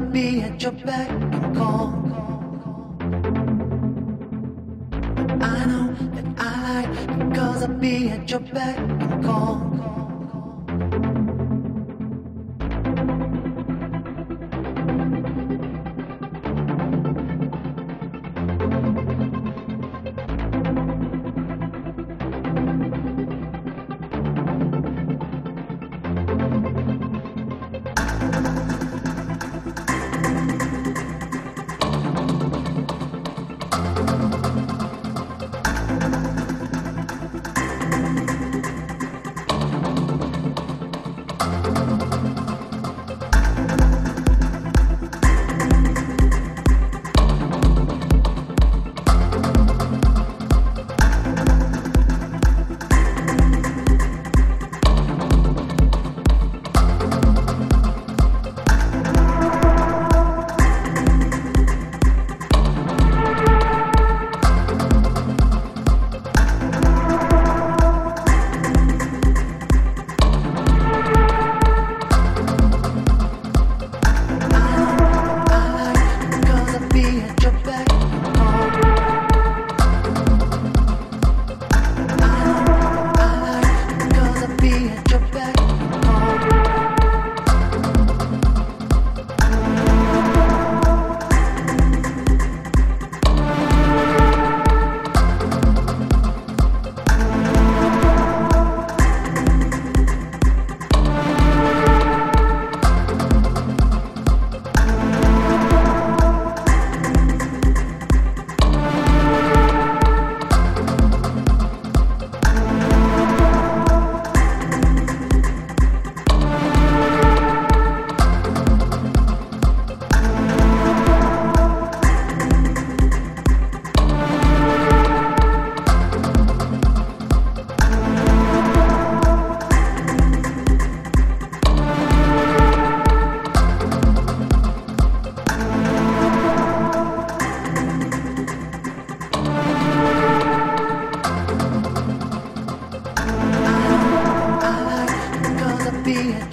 I'll be at your back and call. But I know that I like because I'll be at your back and call.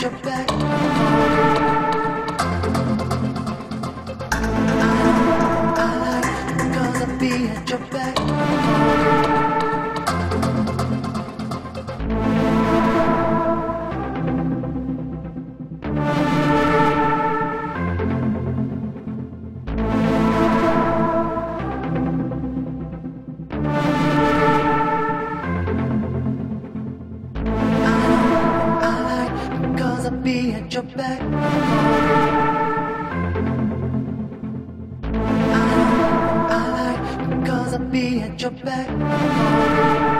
Your back be at your back call. I like because I'll be at your back.